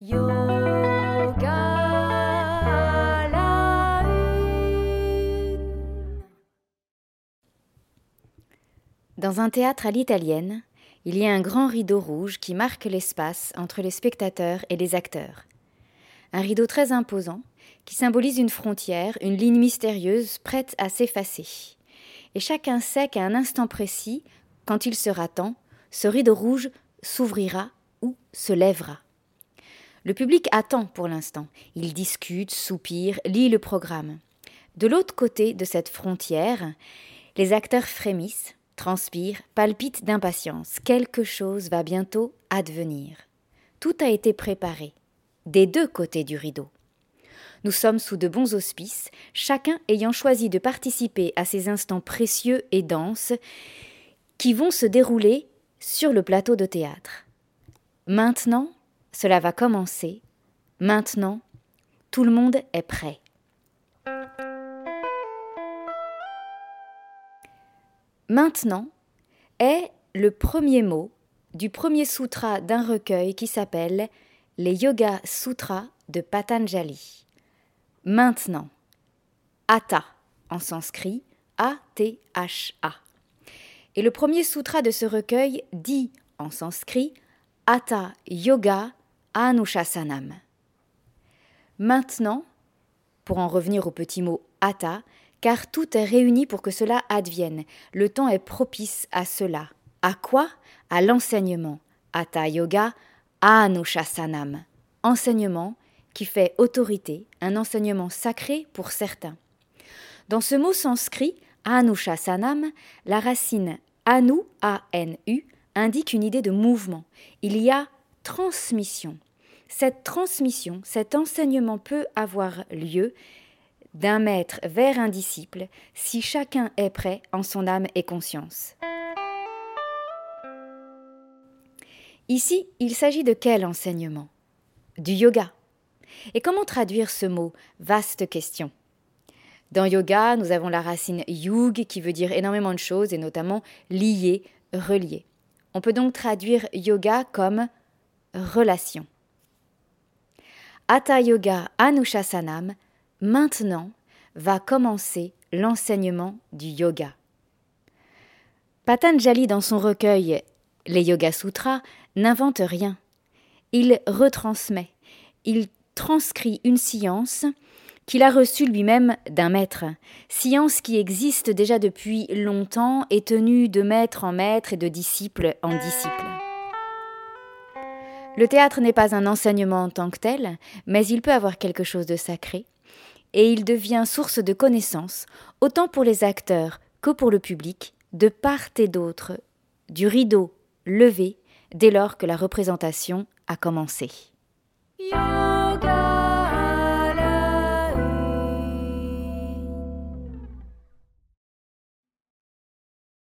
Dans un théâtre à l'italienne, il y a un grand rideau rouge qui marque l'espace entre les spectateurs et les acteurs. Un rideau très imposant qui symbolise une frontière, une ligne mystérieuse prête à s'effacer. Et chacun sait qu'à un instant précis, quand il sera temps, ce rideau rouge s'ouvrira ou se lèvera. Le public attend pour l'instant. Il discute, soupire, lit le programme. De l'autre côté de cette frontière, les acteurs frémissent, transpirent, palpitent d'impatience. Quelque chose va bientôt advenir. Tout a été préparé, des deux côtés du rideau. Nous sommes sous de bons auspices, chacun ayant choisi de participer à ces instants précieux et denses qui vont se dérouler sur le plateau de théâtre. Maintenant, cela va commencer. Maintenant, tout le monde est prêt. Maintenant est le premier mot du premier sutra d'un recueil qui s'appelle les Yoga Sutras de Patanjali. Maintenant, Ata en sanskrit, A-T-H-A. Et le premier sutra de ce recueil dit en sanskrit Ata Yoga Anushasanam. Maintenant, pour en revenir au petit mot Ata, car tout est réuni pour que cela advienne. Le temps est propice à cela. À quoi? À l'enseignement. Ata Yoga Anushasanam. Enseignement qui fait autorité, un enseignement sacré pour certains. Dans ce mot sanskrit, Anushasanam, la racine Anu, A-N-U, indique une idée de mouvement. Il y a transmission. Cette transmission, cet enseignement peut avoir lieu d'un maître vers un disciple si chacun est prêt en son âme et conscience. Ici, il s'agit de quel enseignement? Du yoga. Et comment traduire ce mot? Vaste question. Dans yoga, nous avons la racine yug qui veut dire énormément de choses et notamment lier, relier. On peut donc traduire yoga comme relation. Hatha Yoga Anushasanam maintenant va commencer l'enseignement du yoga. Patanjali, dans son recueil Les Yoga Sutras, n'invente rien. Il retransmet, il transcrit une science qu'il a reçue lui-même d'un maître, science qui existe déjà depuis longtemps et tenue de maître en maître et de disciple en disciple. Le théâtre n'est pas un enseignement en tant que tel, mais il peut avoir quelque chose de sacré, et il devient source de connaissances, autant pour les acteurs que pour le public, de part et d'autre, du rideau levé dès lors que la représentation a commencé.